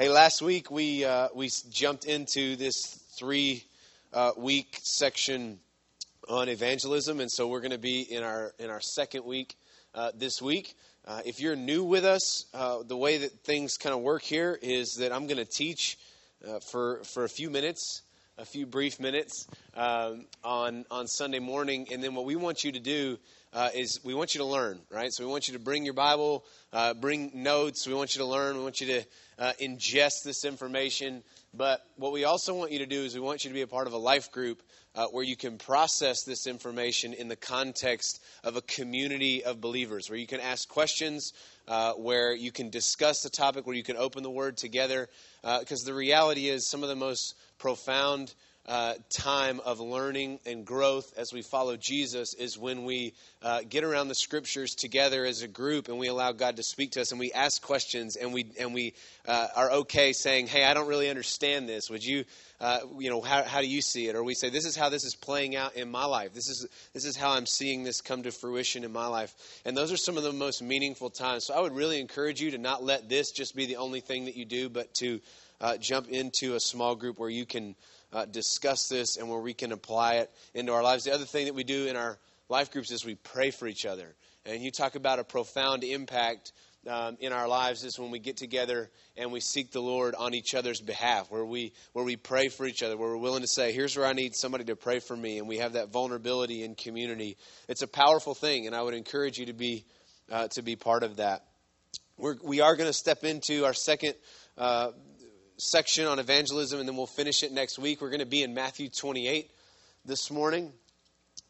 Hey, last week we uh, we jumped into this three uh, week section on evangelism, and so we're going to be in our in our second week uh, this week. Uh, if you're new with us, uh, the way that things kind of work here is that I'm going to teach uh, for for a few minutes, a few brief minutes um, on on Sunday morning, and then what we want you to do uh, is we want you to learn, right? So we want you to bring your Bible, uh, bring notes. We want you to learn. We want you to uh, ingest this information. But what we also want you to do is we want you to be a part of a life group uh, where you can process this information in the context of a community of believers, where you can ask questions, uh, where you can discuss the topic, where you can open the Word together. Because uh, the reality is, some of the most profound uh, time of learning and growth as we follow Jesus is when we uh, get around the scriptures together as a group and we allow God to speak to us and we ask questions and we and we uh, are okay saying, "Hey, I don't really understand this. Would you, uh, you know, how, how do you see it?" Or we say, "This is how this is playing out in my life. This is this is how I'm seeing this come to fruition in my life." And those are some of the most meaningful times. So I would really encourage you to not let this just be the only thing that you do, but to uh, jump into a small group where you can uh, discuss this and where we can apply it into our lives. The other thing that we do in our life groups is we pray for each other. And you talk about a profound impact um, in our lives is when we get together and we seek the Lord on each other's behalf, where we where we pray for each other, where we're willing to say, "Here's where I need somebody to pray for me," and we have that vulnerability in community. It's a powerful thing, and I would encourage you to be uh, to be part of that. We're, we are going to step into our second uh, section on evangelism, and then we'll finish it next week. We're going to be in Matthew 28 this morning.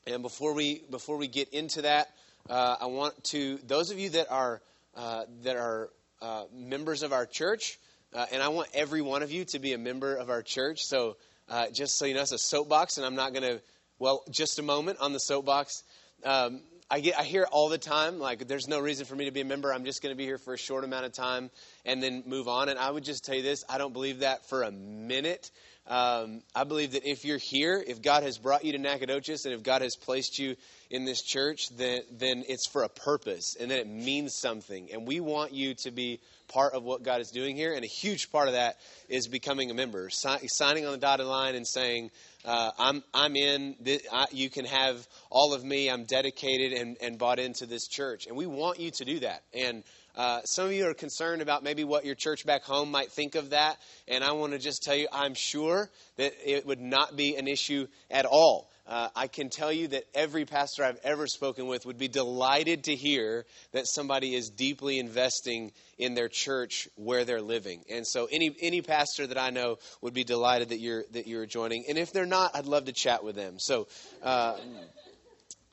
And before we before we get into that, uh, I want to those of you that are uh, that are uh, members of our church, uh, and I want every one of you to be a member of our church. So uh, just so you know, it's a soapbox, and I'm not going to. Well, just a moment on the soapbox. Um, I get I hear all the time like there's no reason for me to be a member. I'm just going to be here for a short amount of time and then move on. And I would just tell you this: I don't believe that for a minute. Um, I believe that if you're here, if God has brought you to Nacogdoches, and if God has placed you in this church, then then it's for a purpose, and then it means something. And we want you to be part of what God is doing here. And a huge part of that is becoming a member, si- signing on the dotted line and saying, uh, I'm, I'm in, I, you can have all of me, I'm dedicated and, and bought into this church. And we want you to do that. And uh, some of you are concerned about maybe what your church back home might think of that. And I want to just tell you, I'm sure that it would not be an issue at all. Uh, I can tell you that every pastor I've ever spoken with would be delighted to hear that somebody is deeply investing in their church where they're living. And so any any pastor that I know would be delighted that you're that you're joining. And if they're not, I'd love to chat with them. So uh,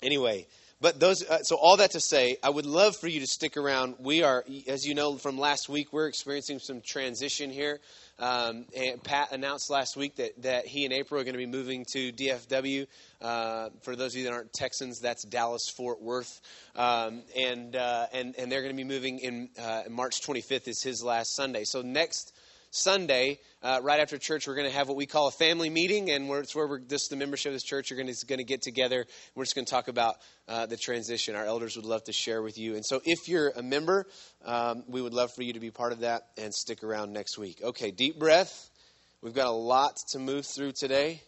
anyway. But those, uh, so all that to say, I would love for you to stick around. We are, as you know from last week, we're experiencing some transition here. Um, and Pat announced last week that, that he and April are going to be moving to DFW. Uh, for those of you that aren't Texans, that's Dallas Fort Worth, um, and uh, and and they're going to be moving in uh, March 25th is his last Sunday. So next Sunday, uh, right after church, we're going to have what we call a family meeting, and it's where we're, this the membership of this church are going to, get together. We're just going to talk about uh, the transition. Our elders would love to share with you. And so, if you're a member, um, we would love for you to be part of that and stick around next week. Okay, deep breath. We've got a lot to move through today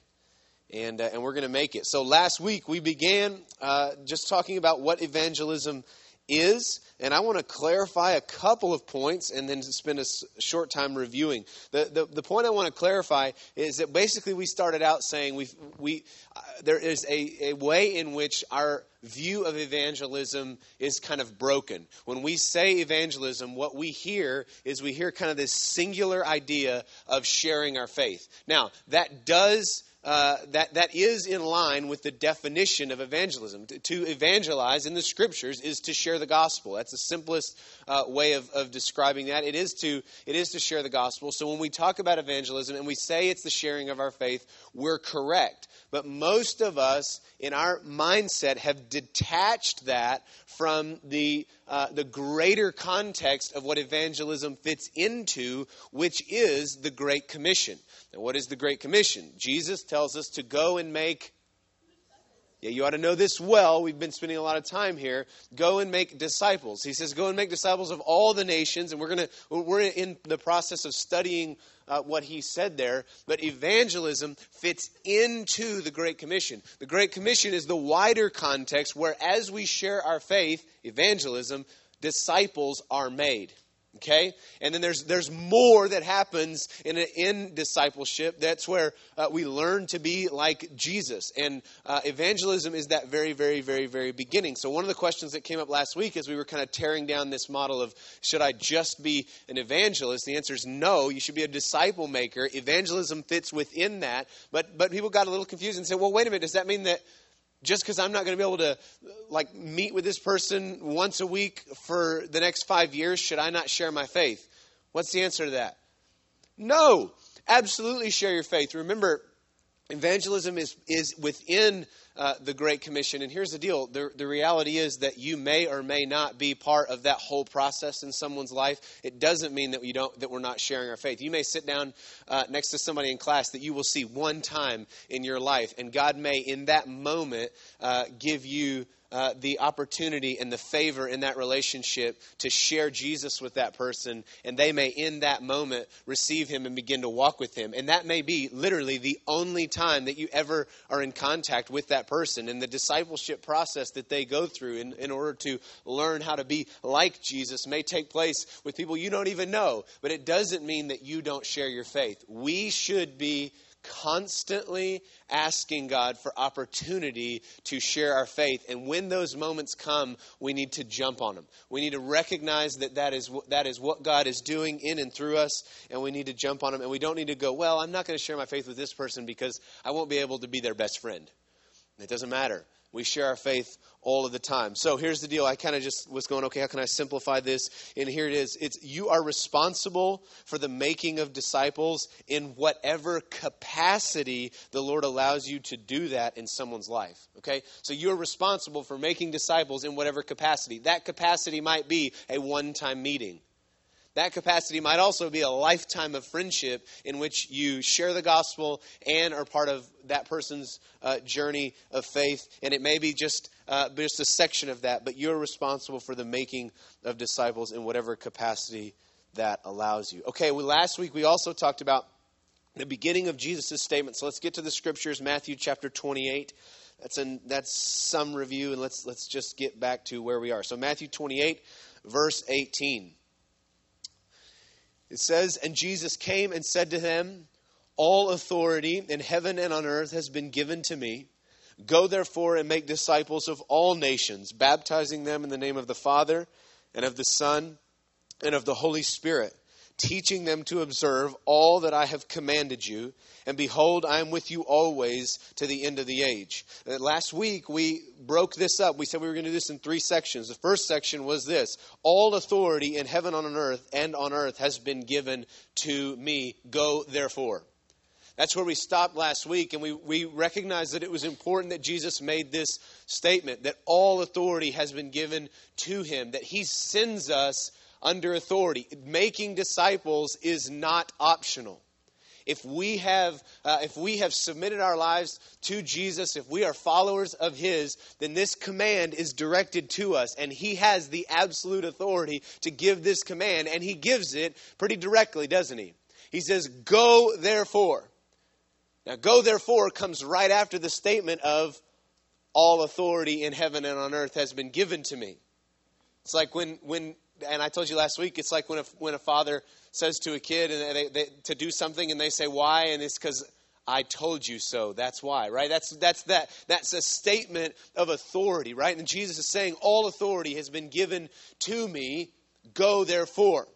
and uh, and we're going to make it. So last week we began uh, just talking about what evangelism is, and I want to clarify a couple of points and then spend a short time reviewing. The, the, the point I want to clarify is that basically we started out saying we we uh, there is a, a way in which our view of evangelism is kind of broken. When we say evangelism, what we hear is we hear kind of this singular idea of sharing our faith. Now, that does uh, that, that is in line with the definition of evangelism. To, to, evangelize in the scriptures is to share the gospel. That's the simplest uh, way of, of describing that. It is, to, it is to share the gospel. So when we talk about evangelism and we say it's the sharing of our faith, we're correct. But most of us in our mindset have detached that from the, uh, the greater context of what evangelism fits into, which is the Great Commission. And what is the Great Commission? Jesus tells us to go and make Yeah, you ought to know this well. We've been spending a lot of time here. Go and make disciples. He says, "Go and make disciples of all the nations." And we're to we're in the process of studying uh, what he said there. But evangelism fits into the Great Commission. The Great Commission is the wider context where, as we share our faith, evangelism, disciples are made. Okay? And then there's, there's more that happens in, in discipleship. That's where uh, we learn to be like Jesus. And uh, evangelism is that very, very, very, very beginning. So, one of the questions that came up last week as we were kind of tearing down this model of should I just be an evangelist? The answer is no. You should be a disciple maker. Evangelism fits within that. But, but people got a little confused and said, well, wait a minute. Does that mean that just because I'm not going to be able to like meet with this person once a week for the next five years, should I not share my faith? What's the answer to that? No, absolutely share your faith. Remember, evangelism is, is within uh, the Great Commission. And here's the deal the, the reality is that you may or may not be part of that whole process in someone's life. It doesn't mean that, we don't, that we're not sharing our faith. You may sit down uh, next to somebody in class that you will see one time in your life, and God may, in that moment, uh, give you uh, the opportunity and the favor in that relationship to share Jesus with that person, and they may, in that moment, receive him and begin to walk with him. And that may be literally the only time that you ever are in contact with that person. And the discipleship process that they go through in, in order to learn how to be like Jesus may take place with people you don't even know. But it doesn't mean that you don't share your faith. We should be constantly asking God for opportunity to share our faith. And when those moments come, we need to jump on them. We need to recognize that that is, that is what God is doing in and through us, and we need to jump on them. And we don't need to go, well, I'm not going to share my faith with this person because I won't be able to be their best friend. It doesn't matter. We share our faith all of the time. So here's the deal. I kind of just was going, okay, how can I simplify this? And here it is. It's you are responsible for the making of disciples in whatever capacity the Lord allows you to do that in someone's life. Okay? So you're responsible for making disciples in whatever capacity. That capacity might be a one-time meeting. That capacity might also be a lifetime of friendship in which you share the gospel and are part of that person's uh, journey of faith. And it may be just, uh, just a section of that, but you're responsible for the making of disciples in whatever capacity that allows you. Okay, well, last week we also talked about the beginning of Jesus' statement. So let's get to the scriptures, Matthew chapter 28. That's, an, that's some review, and let's, let's just get back to where we are. So, Matthew 28, verse 18. It says, And Jesus came and said to them, All authority in heaven and on earth has been given to me. Go therefore and make disciples of all nations, baptizing them in the name of the Father and of the Son and of the Holy Spirit teaching them to observe all that I have commanded you. And behold, I am with you always to the end of the age. Uh, last week, we broke this up. We said we were going to do this in three sections. The first section was this All authority in heaven on earth and on earth has been given to me. Go therefore. That's where we stopped last week, and we, we recognized that it was important that Jesus made this statement that all authority has been given to him, that he sends us under authority. Making disciples is not optional. If we have, uh, if we have submitted our lives to Jesus, if we are followers of His, then this command is directed to us, and He has the absolute authority to give this command, and He gives it pretty directly, doesn't He? He says, "Go therefore." Now, "Go therefore" comes right after the statement of, "All authority in heaven and on earth has been given to me." It's like when when and I told you last week, it's like when a, when a father says to a kid and they, they, to do something and they say, why? And it's because I told you so. That's why, right? That's, that's, that, that's a statement of authority, right? And Jesus is saying, all authority has been given to me. Go therefore.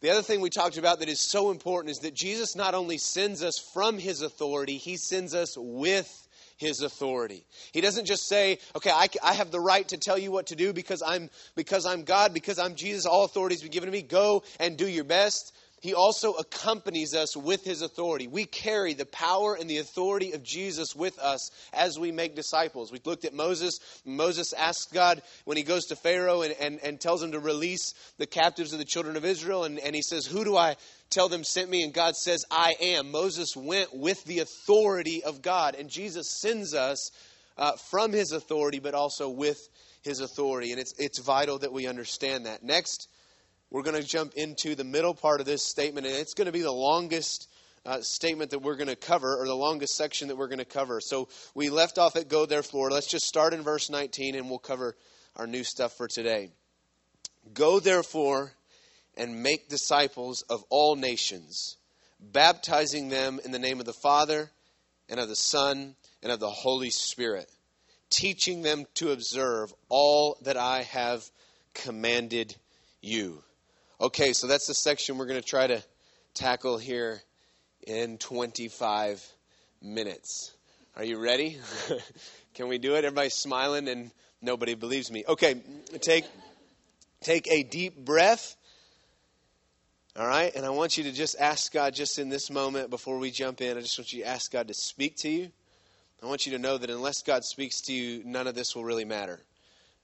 The other thing we talked about that is so important is that Jesus not only sends us from his authority, he sends us with his authority. He doesn't just say, okay, I, I, have the right to tell you what to do because I'm, because I'm God, because I'm Jesus, all authority has been given to me. Go and do your best. He also accompanies us with his authority. We carry the power and the authority of Jesus with us as we make disciples. We looked at Moses. Moses asks God when he goes to Pharaoh and, and, and tells him to release the captives of the children of Israel, and, and he says, Who do I tell them sent me? And God says, I am. Moses went with the authority of God, and Jesus sends us uh, from his authority, but also with his authority. And it's, it's vital that we understand that. Next, we're going to jump into the middle part of this statement, and it's going to be the longest uh, statement that we're going to cover, or the longest section that we're going to cover. So we left off at Go Therefore. Let's just start in verse 19, and we'll cover our new stuff for today. Go therefore and make disciples of all nations, baptizing them in the name of the Father, and of the Son, and of the Holy Spirit, teaching them to observe all that I have commanded you. Okay, so that's the section we're going to try to tackle here in 25 minutes. Are you ready? Can we do it? Everybody's smiling and nobody believes me. Okay, take take a deep breath. All right? And I want you to just ask God just in this moment before we jump in. I just want you to ask God to speak to you. I want you to know that unless God speaks to you, none of this will really matter.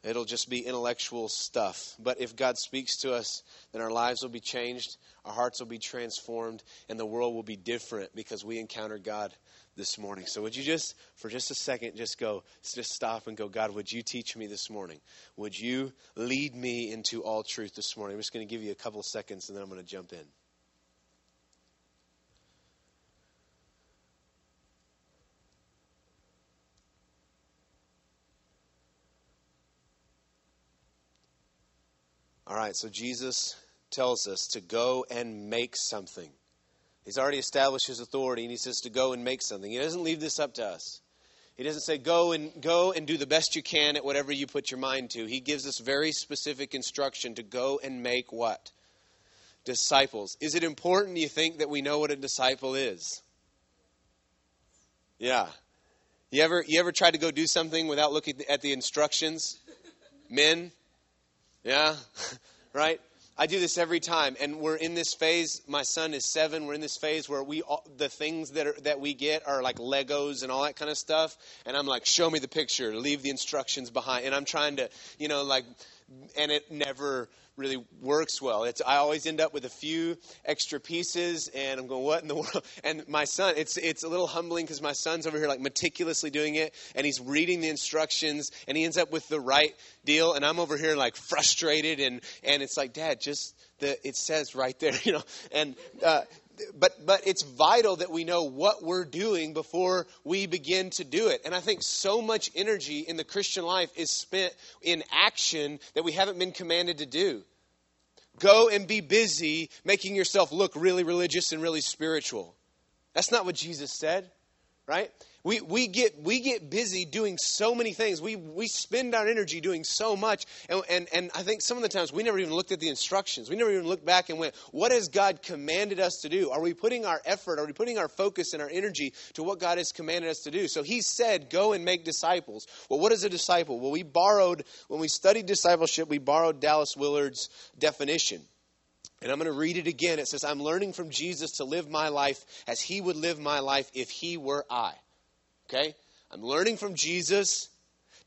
It'll just be intellectual stuff. But if God speaks to us, then our lives will be changed, our hearts will be transformed, and the world will be different because we encountered God this morning. So would you just, for just a second, just go, just stop and go, God, would you teach me this morning? Would you lead me into all truth this morning? I'm just going to give you a couple seconds and then I'm going to jump in. All right, so Jesus tells us to go and make something. He's already established his authority, and he says to go and make something. He doesn't leave this up to us. He doesn't say go and go and do the best you can at whatever you put your mind to. He gives us very specific instruction to go and make what? Disciples. Is it important, you think, that we know what a disciple is? Yeah. You ever you ever tried to go do something without looking at the instructions? Men? Yeah? right? I do this every time, and we're in this phase. My son is seven. We're in this phase where we all, the things that are, that we get are like Legos and all that kind of stuff. And I'm like, show me the picture, leave the instructions behind. And I'm trying to, you know, like, and it never really works well. It's I always end up with a few extra pieces, and I'm going, what in the world? And my son, it's it's a little humbling because my son's over here like meticulously doing it, and he's reading the instructions, and he ends up with the right deal, and I'm over here like frustrated, and and it's like, Dad, just the it says right there, you know, and. Uh, but but it's vital that we know what we're doing before we begin to do it. And I think so much energy in the Christian life is spent in action that we haven't been commanded to do. Go and be busy making yourself look really religious and really spiritual. That's not what Jesus said, right? We, we, get, we get busy doing so many things. We, we spend our energy doing so much. And, and, and I think some of the times we never even looked at the instructions. We never even looked back and went, what has God commanded us to do? Are we putting our effort, are we putting our focus and our energy to what God has commanded us to do? So he said, go and make disciples. Well, what is a disciple? Well, we borrowed, when we studied discipleship, we borrowed Dallas Willard's definition. And I'm going to read it again. It says, I'm learning from Jesus to live my life as he would live my life if he were I. Okay? I'm learning from Jesus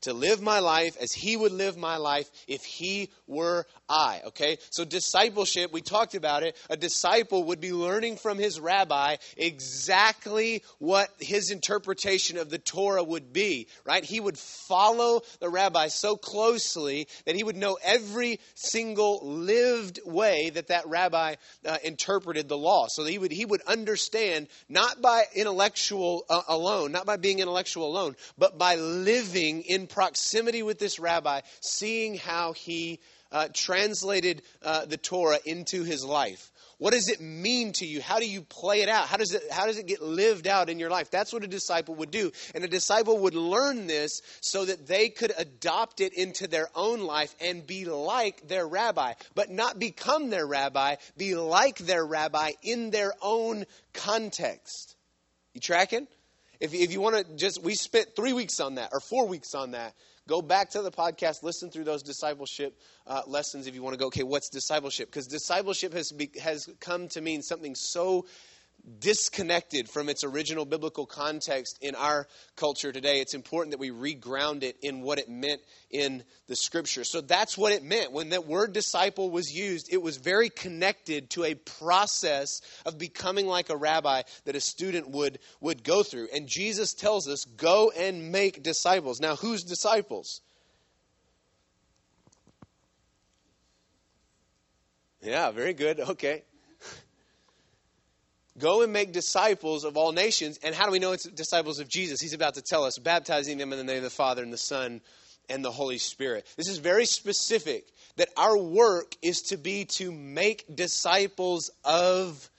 to live my life as he would live my life if he were I. Okay? So, discipleship, we talked about it. A disciple would be learning from his rabbi exactly what his interpretation of the Torah would be, right? He would follow the rabbi so closely that he would know every single lived way that that rabbi uh, interpreted the law. So, he would, he would understand not by intellectual uh, alone, not by being intellectual alone, but by living in proximity with this rabbi, seeing how he uh, translated uh, the Torah into his life. What does it mean to you? How do you play it out? How does it, how does it get lived out in your life? That's what a disciple would do. And a disciple would learn this so that they could adopt it into their own life and be like their rabbi. But not become their rabbi, be like their rabbi in their own context. You tracking? If, if you want to just, we spent three weeks on that or four weeks on that. Go back to the podcast, listen through those discipleship uh, lessons if you want to go, okay, what's discipleship? Because discipleship has, be, has come to mean something so disconnected from its original biblical context in our culture today, it's important that we reground it in what it meant in the scripture. So that's what it meant. When that word disciple was used, it was very connected to a process of becoming like a rabbi that a student would, would go through. And Jesus tells us, go and make disciples. Now, whose disciples? Yeah, very good. Okay. Go and make disciples of all nations. And how do we know it's disciples of Jesus? He's about to tell us, baptizing them in the name of the Father and the Son and the Holy Spirit. This is very specific that our work is to be to make disciples of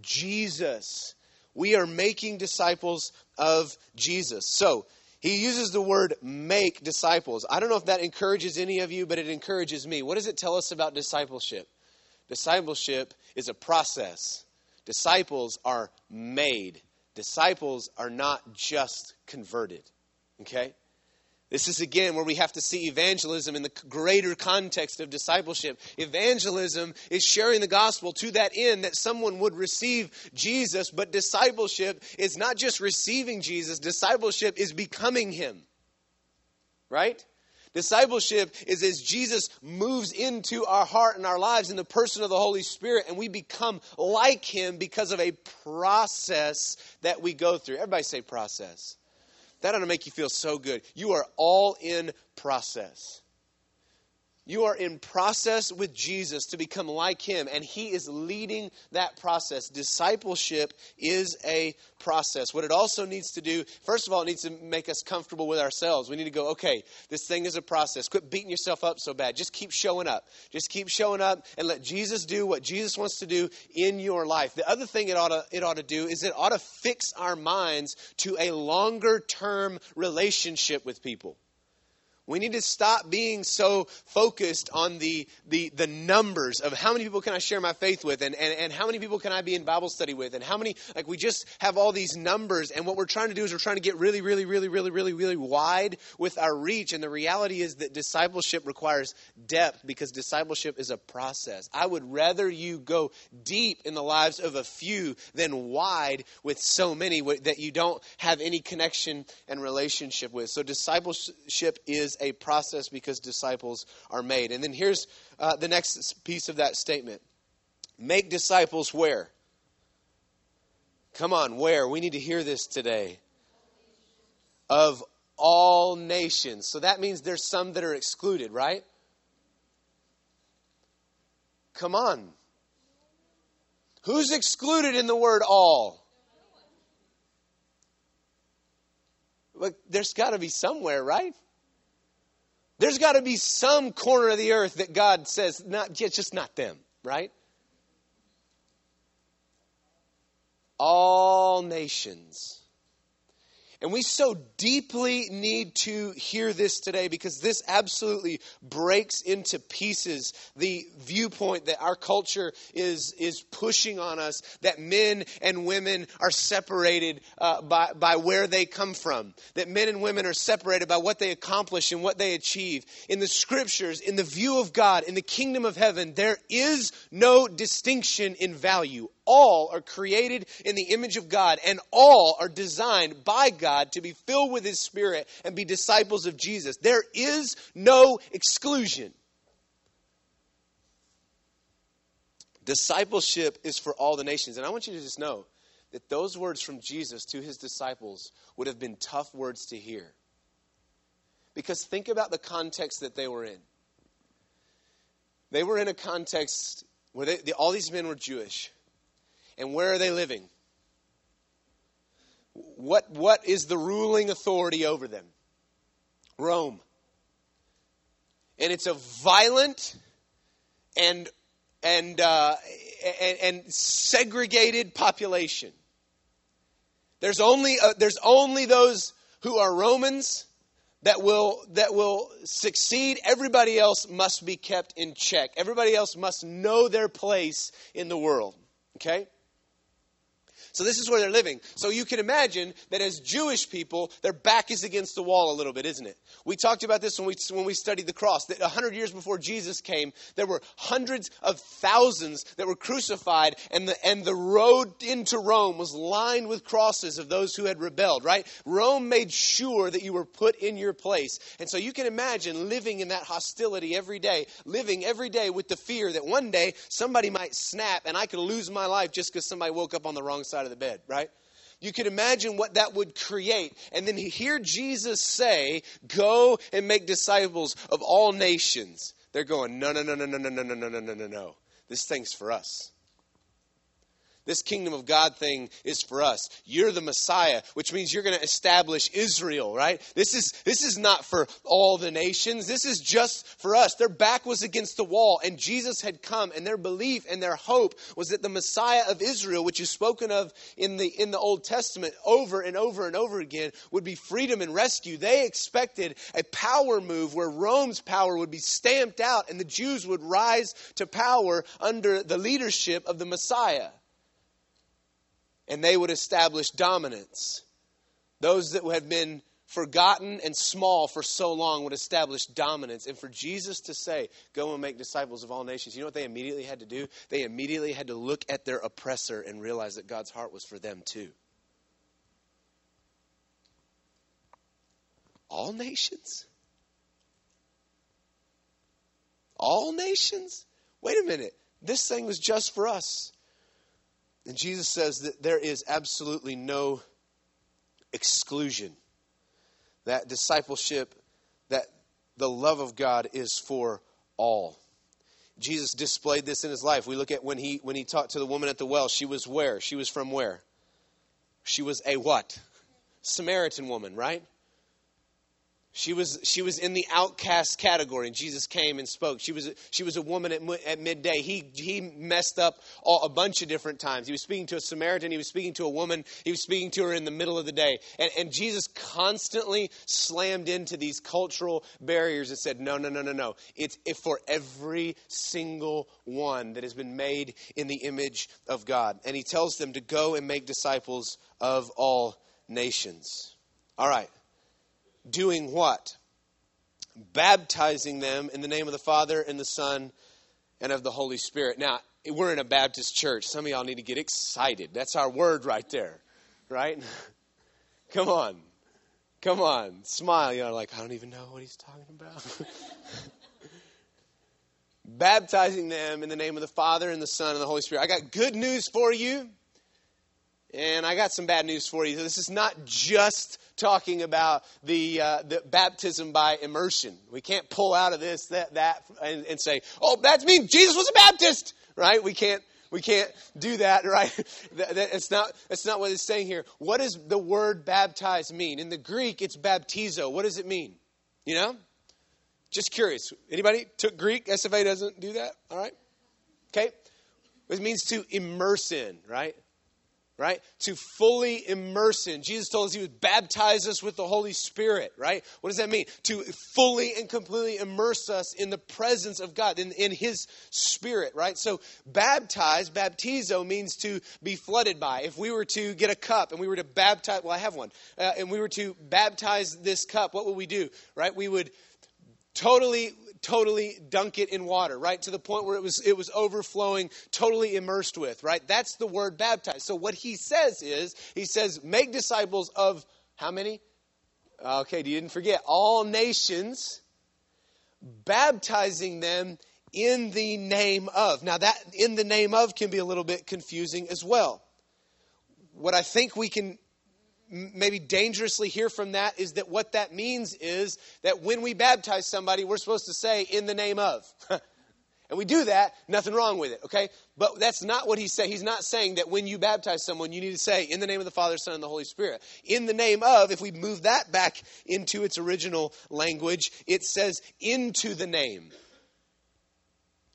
Jesus. We are making disciples of Jesus. So, he uses the word make disciples. I don't know if that encourages any of you, but it encourages me. What does it tell us about discipleship? Discipleship is a process. Disciples are made. Disciples are not just converted. Okay? This is again where we have to see evangelism in the greater context of discipleship. Evangelism is sharing the gospel to that end that someone would receive Jesus, but discipleship is not just receiving Jesus, discipleship is becoming him. Right? Discipleship is as Jesus moves into our heart and our lives in the person of the Holy Spirit, and we become like Him because of a process that we go through. Everybody say process. That ought to make you feel so good. You are all in process. You are in process with Jesus to become like him, and he is leading that process. Discipleship is a process. What it also needs to do, first of all, it needs to make us comfortable with ourselves. We need to go, okay, this thing is a process. Quit beating yourself up so bad. Just keep showing up. Just keep showing up and let Jesus do what Jesus wants to do in your life. The other thing it ought to, it ought to do is it ought to fix our minds to a longer term relationship with people. We need to stop being so focused on the, the, the numbers of how many people can I share my faith with and, and, and how many people can I be in Bible study with and how many, like we just have all these numbers and what we're trying to do is we're trying to get really, really, really, really, really, really wide with our reach. And the reality is that discipleship requires depth because discipleship is a process. I would rather you go deep in the lives of a few than wide with so many that you don't have any connection and relationship with. So discipleship is a process because disciples are made. And then here's uh, the next piece of that statement make disciples where? Come on, where? We need to hear this today. Of all nations. So that means there's some that are excluded, right? Come on. Who's excluded in the word all? Look, there's got to be somewhere, right? There's got to be some corner of the earth that God says, not just not them, right? All nations. And we so deeply need to hear this today because this absolutely breaks into pieces the viewpoint that our culture is, is pushing on us that men and women are separated uh, by, by where they come from, that men and women are separated by what they accomplish and what they achieve. In the scriptures, in the view of God, in the kingdom of heaven, there is no distinction in value all are created in the image of God, and all are designed by God to be filled with His Spirit and be disciples of Jesus. There is no exclusion. Discipleship is for all the nations. And I want you to just know that those words from Jesus to his disciples would have been tough words to hear. Because think about the context that they were in. They were in a context where they, all these men were Jewish. And where are they living? What, what is the ruling authority over them? Rome. And it's a violent and, and, uh, and, and, segregated population. There's only, uh, there's only those who are Romans that will, that will succeed. Everybody else must be kept in check. Everybody else must know their place in the world. Okay? So this is where they're living. So you can imagine that as Jewish people, their back is against the wall a little bit, isn't it? We talked about this when we when we studied the cross. That 100 years before Jesus came, there were hundreds of thousands that were crucified and the and the road into Rome was lined with crosses of those who had rebelled, right? Rome made sure that you were put in your place. And so you can imagine living in that hostility every day, living every day with the fear that one day somebody might snap and I could lose my life just because somebody woke up on the wrong side side of the bed, right? You can imagine what that would create. And then hear Jesus say, Go and make disciples of all nations. They're going, No, no, no, no, no, no, no, no, no, no, no, no. This thing's for us. This kingdom of God thing is for us. You're the Messiah, which means you're going to establish Israel, right? This is this is not for all the nations. This is just for us. Their back was against the wall and Jesus had come and their belief and their hope was that the Messiah of Israel, which is spoken of in the in the Old Testament over and over and over again, would be freedom and rescue. They expected a power move where Rome's power would be stamped out and the Jews would rise to power under the leadership of the Messiah and they would establish dominance. Those that had been forgotten and small for so long would establish dominance. And for Jesus to say, Go and make disciples of all nations, you know what they immediately had to do? They immediately had to look at their oppressor and realize that God's heart was for them too. All nations? All nations? Wait a minute. This thing was just for us. And Jesus says that there is absolutely no exclusion. That discipleship, that the love of God is for all. Jesus displayed this in his life. We look at when he when he talked to the woman at the well, she was where? She was from where? She was a what? Samaritan woman, right? She was, she was in the outcast category, and Jesus came and spoke. She was, she was a woman at, at midday. He, he messed up all, a bunch of different times. He was speaking to a Samaritan, he was speaking to a woman, he was speaking to her in the middle of the day. And, and Jesus constantly slammed into these cultural barriers and said, No, no, no, no, no. It's for every single one that has been made in the image of God. And he tells them to go and make disciples of all nations. All right doing what? Baptizing them in the name of the Father and the Son and of the Holy Spirit. Now, we're in a Baptist church. Some of y'all need to get excited. That's our word right there, right? Come on. Come on. Smile. You're like, I don't even know what he's talking about. Baptizing them in the name of the Father and the Son and the Holy Spirit. I got good news for you, and I got some bad news for you. This is not just talking about the, uh, the baptism by immersion. We can't pull out of this, that, that, and, and say, oh, that means Jesus was a Baptist, right? We can't, we can't do that, right? that, that, it's, not, that's not what it's saying here. What does the word baptize mean? In the Greek, it's baptizo. What does it mean? You know? Just curious. Anybody took Greek? SFA doesn't do that? All right? Okay? It means to immerse in, right? Right? To fully immerse in. Jesus told us he would baptize us with the Holy Spirit, right? What does that mean? To fully and completely immerse us in the presence of God, in, in his spirit, right? So baptize, baptizo means to be flooded by. If we were to get a cup and we were to baptize, well, I have one, uh, and we were to baptize this cup, what would we do, right? We would totally totally dunk it in water, right? To the point where it was it was overflowing, totally immersed with, right? That's the word baptized. So what he says is, he says, make disciples of how many? Okay, you didn't forget all nations, baptizing them in the name of. Now that in the name of can be a little bit confusing as well. What I think we can maybe dangerously hear from that is that what that means is that when we baptize somebody, we're supposed to say, in the name of. and we do that, nothing wrong with it, okay? But that's not what he's saying. He's not saying that when you baptize someone, you need to say, in the name of the Father, Son, and the Holy Spirit. In the name of, if we move that back into its original language, it says, into the name.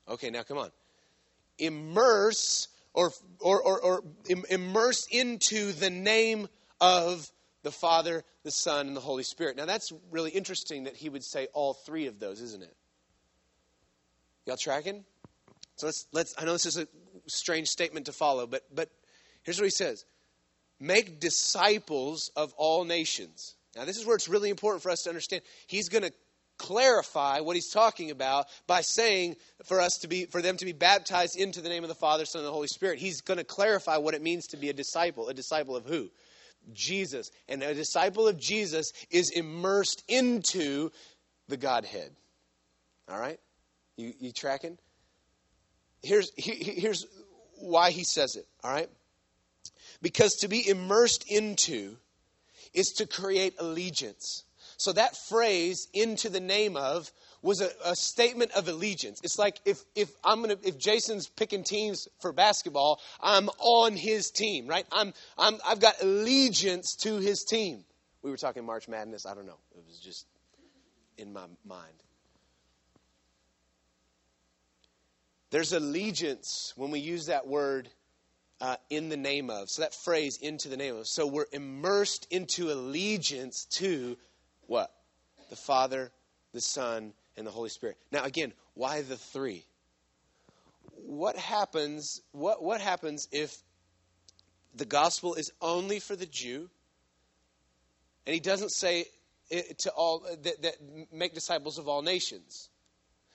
Okay, now come on. Immerse or, or, or, or immerse into the name of the Father, the Son, and the Holy Spirit. Now, that's really interesting that he would say all three of those, isn't it? Y'all tracking? So let's, let's, I know this is a strange statement to follow, but, but Here's what he says Make disciples of all nations. Now, this is where it's really important for us to understand. He's going to clarify what he's talking about by saying for us to be for them to be baptized into the name of the Father, Son, and the Holy Spirit. He's going to clarify what it means to be a disciple. A disciple of who? Jesus. And a disciple of Jesus is immersed into the Godhead. All right? You, you tracking? Here's, here's why he says it. All right? Because to be immersed into is to create allegiance. So that phrase, into the name of, was a, a, statement of allegiance. It's like if, if I'm gonna if Jason's picking teams for basketball, I'm on his team, right? I'm, I'm I've got allegiance to his team. We were talking March Madness. I don't know. It was just in my mind. There's allegiance when we use that word uh, in the name of. So that phrase, into the name of. So we're immersed into allegiance to what? The Father, the Son, and the Holy Spirit. Now, again, why the three? What happens? What what happens if the gospel is only for the Jew, and he doesn't say to all that, that make disciples of all nations?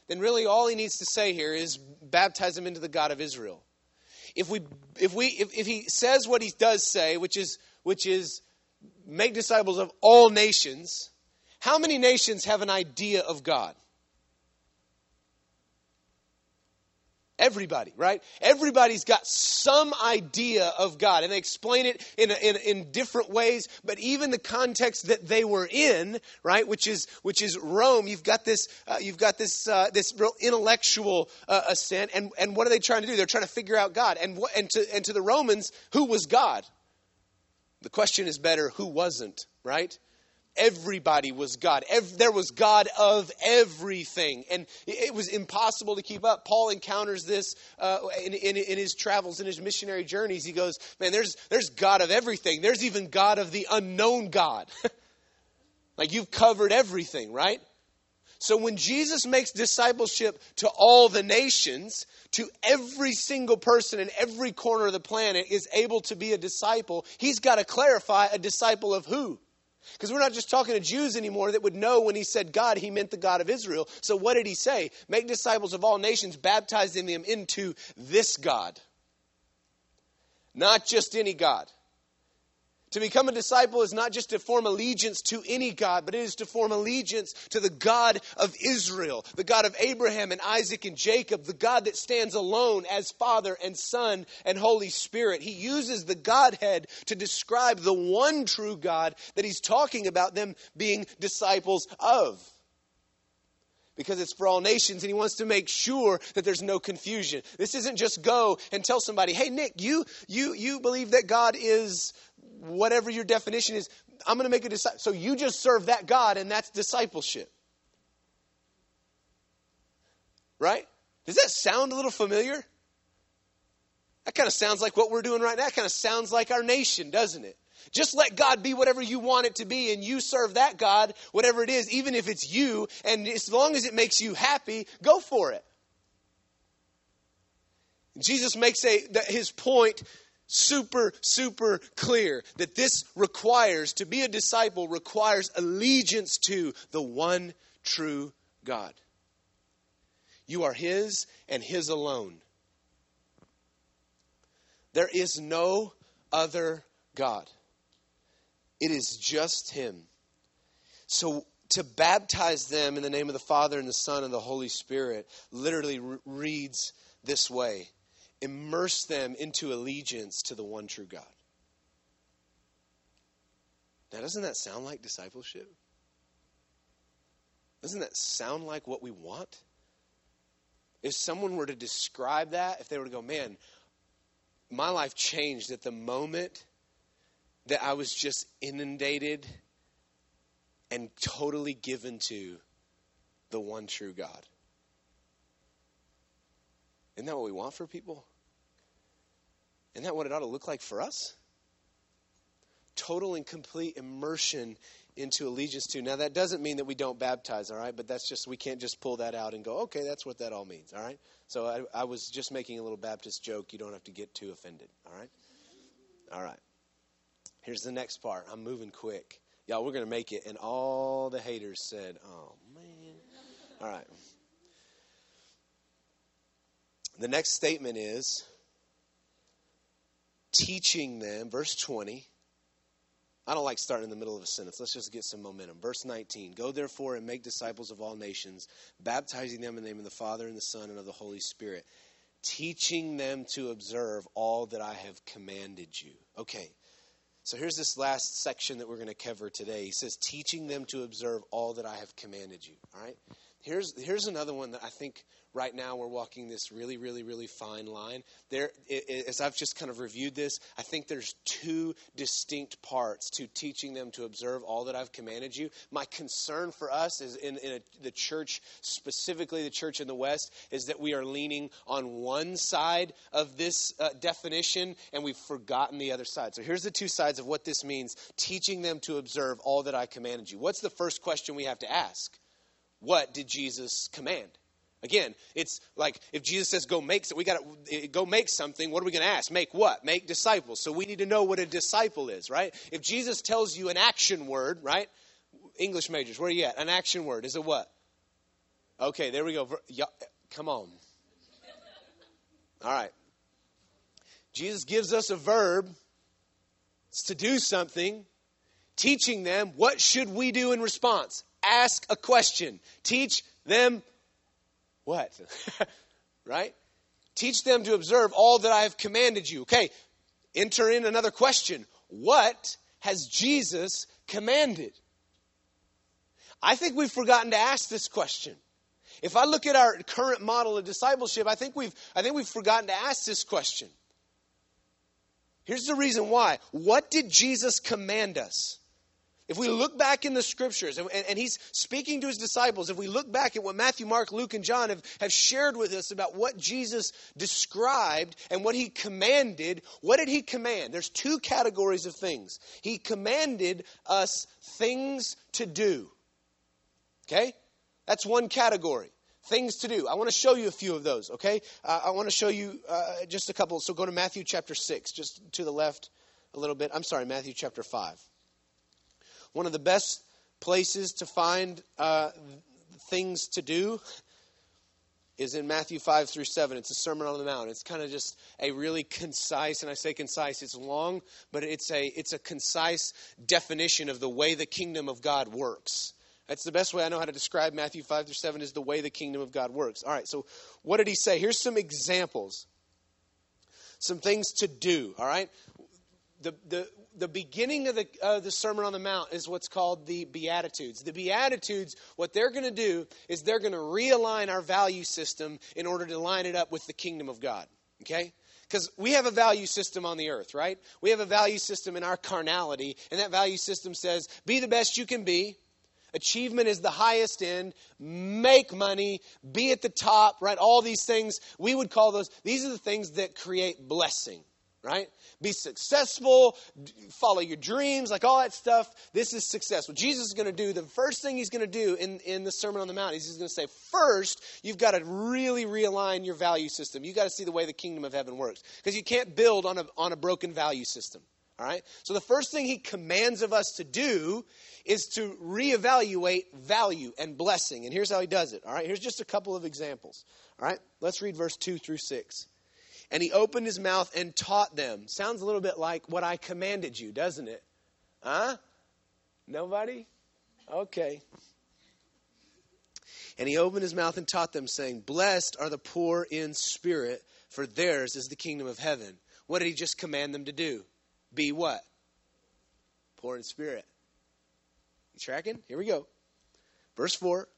Then really, all he needs to say here is baptize them into the God of Israel. If we if we if, if he says what he does say, which is which is make disciples of all nations how many nations have an idea of God? Everybody, right? Everybody's got some idea of God, and they explain it in, in, in different ways. But even the context that they were in, right, which is which is Rome, you've got this uh, you've got this uh, this real intellectual uh, ascent, and and what are they trying to do? They're trying to figure out God, and and to and to the Romans, who was God? The question is better, who wasn't, right? Everybody was God. there was God of everything. And it was impossible to keep up. Paul encounters this uh, in, in, in, his travels, in his missionary journeys. He goes, Man, there's, there's God of everything. There's even God of the unknown God. like you've covered everything, right? So when Jesus makes discipleship to all the nations, to every single person in every corner of the planet is able to be a disciple, he's got to clarify a disciple of who? Because we're not just talking to Jews anymore that would know when he said God, he meant the God of Israel. So what did he say? Make disciples of all nations, baptizing them into this God. Not just any God. To become a disciple is not just to form allegiance to any God, but it is to form allegiance to the God of Israel, the God of Abraham and Isaac and Jacob, the God that stands alone as Father and Son and Holy Spirit. He uses the Godhead to describe the one true God that he's talking about them being disciples of because it's for all nations and he wants to make sure that there's no confusion. This isn't just go and tell somebody, "Hey Nick, you you you believe that God is whatever your definition is, I'm going to make a disciple. So you just serve that God, and that's discipleship. Right? Does that sound a little familiar? That kind of sounds like what we're doing right now. That kind of sounds like our nation, doesn't it? Just let God be whatever you want it to be, and you serve that God, whatever it is, even if it's you, and as long as it makes you happy, go for it. Jesus makes a, his point super, super clear that this requires, to be a disciple, requires allegiance to the one true God. You are His and His alone. There is no other God. It is just Him. So to baptize them in the name of the Father and the Son and the Holy Spirit literally re- reads this way immerse them into allegiance to the one true God. Now, doesn't that sound like discipleship? Doesn't that sound like what we want? If someone were to describe that, if they were to go, man, my life changed at the moment that I was just inundated and totally given to the one true God. Isn't that what we want for people? Isn't that what it ought to look like for us? Total and complete immersion into allegiance to. Now, that doesn't mean that we don't baptize, all right? But that's just, we can't just pull that out and go, okay, that's what that all means, all right? So I, I was just making a little Baptist joke. You don't have to get too offended, all right? All right. Here's the next part. I'm moving quick. Y'all, we're going to make it. And all the haters said, oh, man. All right. The next statement is teaching them, verse 20. I don't like starting in the middle of a sentence. Let's just get some momentum. Verse 19 Go therefore and make disciples of all nations, baptizing them in the name of the Father and the Son and of the Holy Spirit, teaching them to observe all that I have commanded you. Okay, so here's this last section that we're going to cover today. He says, teaching them to observe all that I have commanded you. All right? Here's, here's another one that I think right now we're walking this really, really, really fine line. There, as I've just kind of reviewed this, I think there's two distinct parts to teaching them to observe all that I've commanded you. My concern for us is in, in a, the church, specifically the church in the West, is that we are leaning on one side of this uh, definition and we've forgotten the other side. So here's the two sides of what this means teaching them to observe all that I commanded you. What's the first question we have to ask? What did Jesus command? Again, it's like if Jesus says go make we got to go make something, what are we going to ask? Make what? Make disciples. So we need to know what a disciple is, right? If Jesus tells you an action word, right? English majors, where are you at? An action word is a what? Okay, there we go. Come on. All right. Jesus gives us a verb. It's to do something, teaching them what should we do in response? Ask a question. Teach them what? right? Teach them to observe all that I have commanded you. Okay, enter in another question. What has Jesus commanded? I think we've forgotten to ask this question. If I look at our current model of discipleship, I think we've, I think we've forgotten to ask this question. Here's the reason why. What did Jesus command us? If we look back in the scriptures, and, and, he's speaking to his disciples, if we look back at what Matthew, Mark, Luke, and John have, have shared with us about what Jesus described and what he commanded, what did he command? There's two categories of things. He commanded us things to do. Okay? That's one category. Things to do. I want to show you a few of those, okay? Uh, I want to show you uh, just a couple. So go to Matthew chapter 6, just to the left a little bit. I'm sorry, Matthew chapter 5. One of the best places to find uh, things to do is in Matthew 5 through 7. It's a Sermon on the Mount. It's kind of just a really concise, and I say concise, it's long, but it's a, it's a concise definition of the way the kingdom of God works. That's the best way I know how to describe Matthew 5 through 7 is the way the kingdom of God works. All right, so what did he say? Here's some examples, some things to do, all right? The, the, the beginning of the, uh, the Sermon on the Mount is what's called the Beatitudes. The Beatitudes, what they're going to do is they're going to realign our value system in order to line it up with the kingdom of God. Okay? Because we have a value system on the earth, right? We have a value system in our carnality, and that value system says be the best you can be. Achievement is the highest end. Make money. Be at the top, right? All these things, we would call those, these are the things that create blessing right? Be successful, follow your dreams, like all that stuff. This is success. What Jesus is going to do, the first thing he's going to do in, in the Sermon on the Mount, is he's going to say, first, you've got to really realign your value system. You've got to see the way the kingdom of heaven works. Because you can't build on a, on a broken value system. All right? So the first thing he commands of us to do is to reevaluate value and blessing. And here's how he does it. All right? Here's just a couple of examples. All right? Let's read verse 2 through 6 and he opened his mouth and taught them. Sounds a little bit like what I commanded you, doesn't it? Huh? Nobody? Okay. And he opened his mouth and taught them, saying, Blessed are the poor in spirit, for theirs is the kingdom of heaven. What did he just command them to do? Be what? Poor in spirit. You tracking? Here we go. Verse 4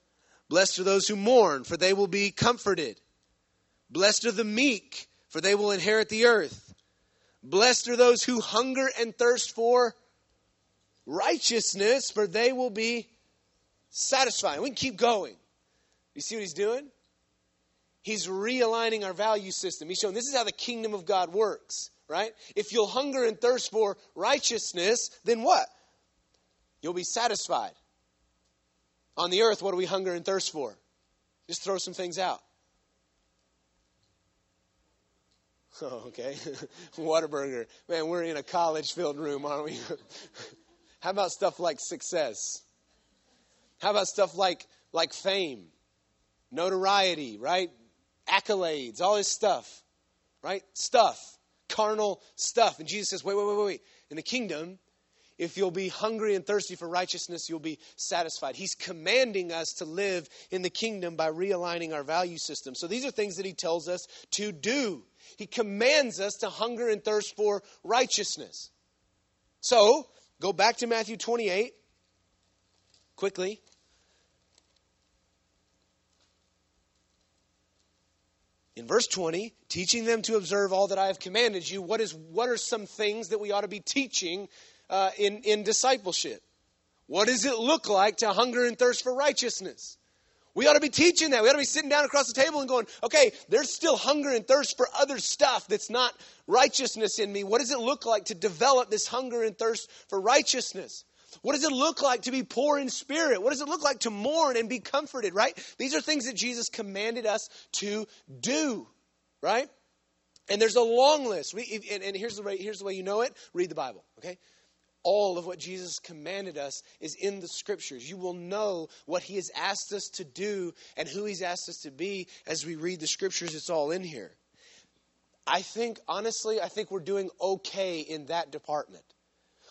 Blessed are those who mourn, for they will be comforted. Blessed are the meek, for they will inherit the earth. Blessed are those who hunger and thirst for righteousness, for they will be satisfied. We can keep going. You see what he's doing? He's realigning our value system. He's showing this is how the kingdom of God works, right? If you'll hunger and thirst for righteousness, then what? You'll be satisfied. On the earth, what do we hunger and thirst for? Just throw some things out. Oh, okay. Whataburger. Man, we're in a college filled room, aren't we? How about stuff like success? How about stuff like like fame, notoriety, right? Accolades, all this stuff, right? Stuff, carnal stuff. And Jesus says, wait, wait, wait, wait. In the kingdom, if you'll be hungry and thirsty for righteousness, you'll be satisfied. He's commanding us to live in the kingdom by realigning our value system. So these are things that he tells us to do. He commands us to hunger and thirst for righteousness. So, go back to Matthew 28 quickly. In verse 20, teaching them to observe all that I have commanded you, what, is, what are some things that we ought to be teaching uh, in, in discipleship? What does it look like to hunger and thirst for righteousness? We ought to be teaching that. We ought to be sitting down across the table and going, okay, there's still hunger and thirst for other stuff that's not righteousness in me. What does it look like to develop this hunger and thirst for righteousness? What does it look like to be poor in spirit? What does it look like to mourn and be comforted, right? These are things that Jesus commanded us to do, right? And there's a long list. We, and, and here's, the way, here's the way you know it read the Bible, okay? All of what Jesus commanded us is in the scriptures. You will know what he has asked us to do and who he's asked us to be as we read the scriptures. It's all in here. I think, honestly, I think we're doing okay in that department.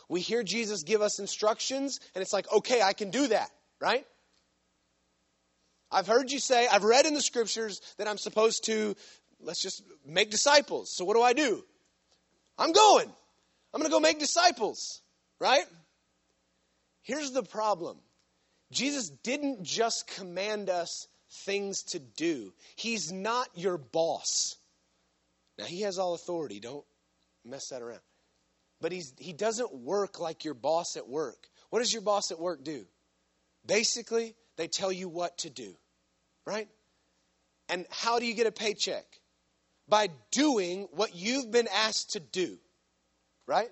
We hear Jesus give us instructions, and it's like, okay, I can do that, right? I've heard you say, I've read in the scriptures that I'm supposed to, let's just make disciples. So what do I do? I'm going. I'm going to go make disciples, right? Here's the problem Jesus didn't just command us things to do, He's not your boss. Now, He has all authority. Don't mess that around but he's, he doesn't work like your boss at work. What does your boss at work do? Basically, they tell you what to do, right? And how do you get a paycheck? By doing what you've been asked to do, right?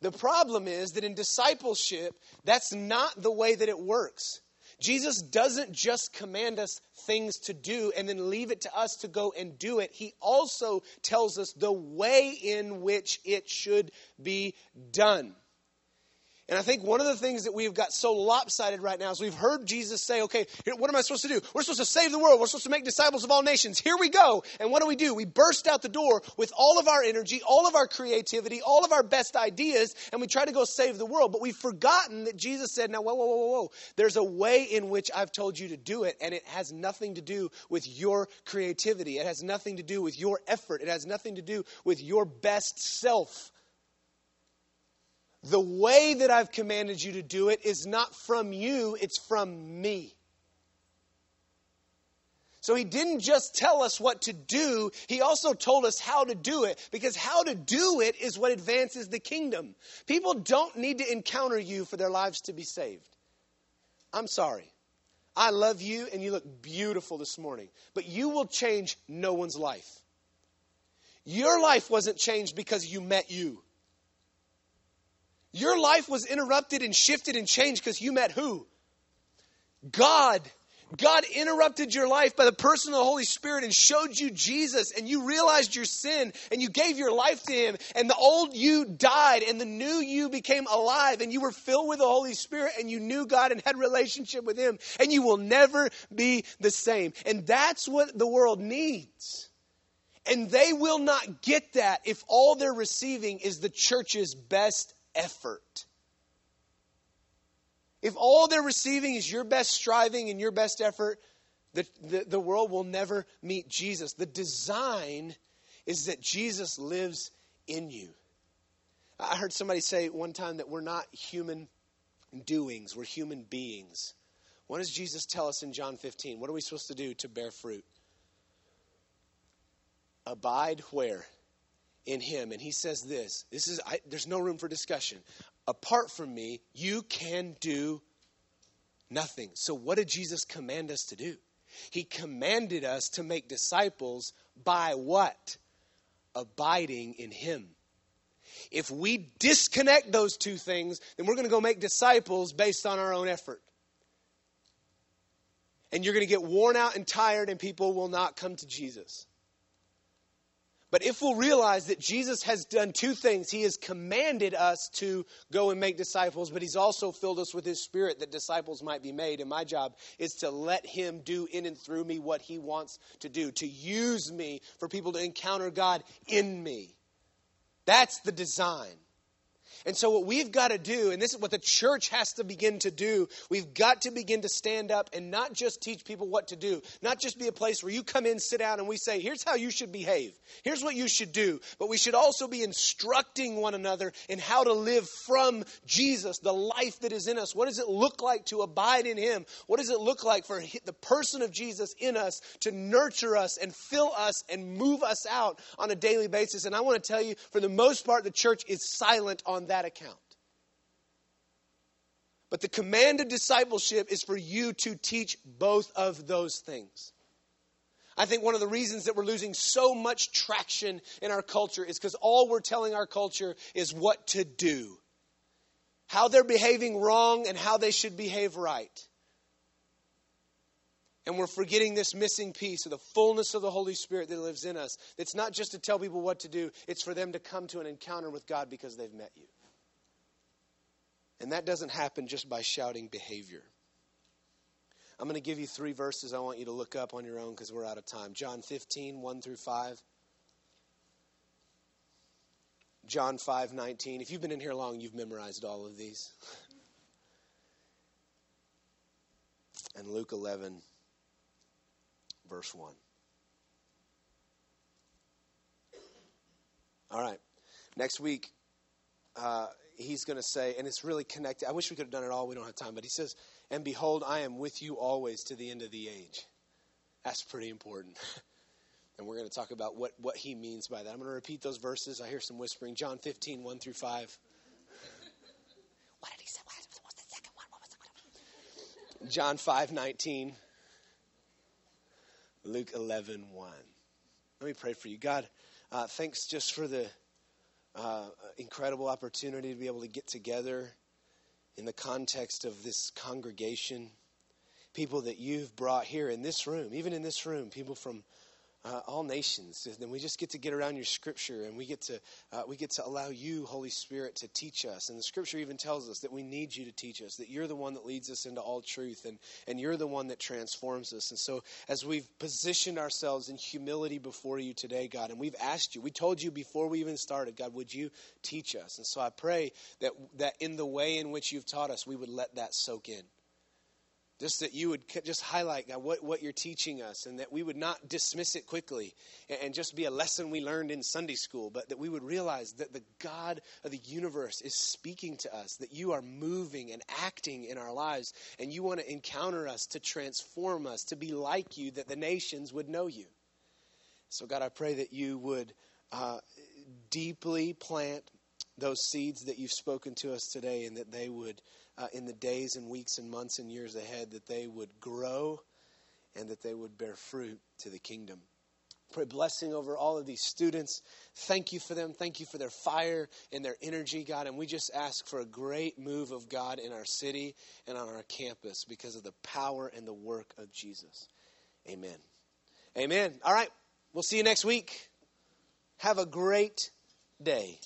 The problem is that in discipleship, that's not the way that it works. Jesus doesn't just command us things to do and then leave it to us to go and do it. He also tells us the way in which it should be done. And I think one of the things that we've got so lopsided right now is we've heard Jesus say, okay, what am I supposed to do? We're supposed to save the world. We're supposed to make disciples of all nations. Here we go. And what do we do? We burst out the door with all of our energy, all of our creativity, all of our best ideas, and we try to go save the world. But we've forgotten that Jesus said, now, whoa, whoa, whoa, whoa. There's a way in which I've told you to do it, and it has nothing to do with your creativity. It has nothing to do with your effort. It has nothing to do with your best self. The way that I've commanded you to do it is not from you, it's from me. So he didn't just tell us what to do, he also told us how to do it because how to do it is what advances the kingdom. People don't need to encounter you for their lives to be saved. I'm sorry. I love you and you look beautiful this morning, but you will change no one's life. Your life wasn't changed because you met you. Your life was interrupted and shifted and changed because you met who? God. God interrupted your life by the person of the Holy Spirit and showed you Jesus, and you realized your sin, and you gave your life to Him, and the old you died, and the new you became alive, and you were filled with the Holy Spirit, and you knew God and had relationship with Him, and you will never be the same. And that's what the world needs. And they will not get that if all they're receiving is the church's best effort. If all they're receiving is your best striving and your best effort, the, the, the, world will never meet Jesus. The design is that Jesus lives in you. I heard somebody say one time that we're not human doings, we're human beings. What does Jesus tell us in John 15? What are we supposed to do to bear fruit? Abide where? In him. And he says this this is I, there's no room for discussion. Apart from me, you can do nothing. So what did Jesus command us to do? He commanded us to make disciples by what? Abiding in him. If we disconnect those two things, then we're going to go make disciples based on our own effort. And you're going to get worn out and tired, and people will not come to Jesus. But if we'll realize that Jesus has done two things, He has commanded us to go and make disciples, but He's also filled us with His Spirit that disciples might be made. And my job is to let Him do in and through me what He wants to do, to use me for people to encounter God in me. That's the design. And so, what we've got to do, and this is what the church has to begin to do, we've got to begin to stand up and not just teach people what to do, not just be a place where you come in, sit down, and we say, here's how you should behave, here's what you should do. But we should also be instructing one another in how to live from Jesus, the life that is in us. What does it look like to abide in Him? What does it look like for the person of Jesus in us to nurture us and fill us and move us out on a daily basis? And I want to tell you, for the most part, the church is silent on that account. But the command of discipleship is for you to teach both of those things. I think one of the reasons that we're losing so much traction in our culture is because all we're telling our culture is what to do, how they're behaving wrong, and how they should behave right. And we're forgetting this missing piece of the fullness of the Holy Spirit that lives in us. It's not just to tell people what to do, it's for them to come to an encounter with God because they've met you. And that doesn't happen just by shouting behavior. I'm going to give you three verses I want you to look up on your own because we're out of time. John 15, 1 through 5. John 5, 19. If you've been in here long, you've memorized all of these. and Luke 11, verse 1. All right. Next week, uh, he's going to say, and it's really connected. I wish we could have done it all. We don't have time. But he says, And behold, I am with you always to the end of the age. That's pretty important. and we're going to talk about what, what he means by that. I'm going to repeat those verses. I hear some whispering. John 15, 1 through 5. what did he say? What's the second one? What was the one? John 5, 19. Luke 11, 1. Let me pray for you. God, uh, thanks just for the uh, incredible opportunity to be able to get together in the context of this congregation. People that you've brought here in this room, even in this room, people from uh, all nations. Then we just get to get around your scripture and we get to uh, we get to allow you, Holy Spirit, to teach us. And the scripture even tells us that we need you to teach us, that you're the one that leads us into all truth and, and you're the one that transforms us. And so as we've positioned ourselves in humility before you today, God, and we've asked you, we told you before we even started, God, would you teach us? And so I pray that that in the way in which you've taught us, we would let that soak in. Just that you would just highlight God, what, what you're teaching us and that we would not dismiss it quickly and, just be a lesson we learned in Sunday school, but that we would realize that the God of the universe is speaking to us, that you are moving and acting in our lives, and you want to encounter us to transform us, to be like you, that the nations would know you. So, God, I pray that you would uh, deeply plant those seeds that you've spoken to us today and that they would uh, in the days and weeks and months and years ahead, that they would grow and that they would bear fruit to the kingdom. Pray blessing over all of these students. Thank you for them. Thank you for their fire and their energy, God. And we just ask for a great move of God in our city and on our campus because of the power and the work of Jesus. Amen. Amen. All right. We'll see you next week. Have a great day.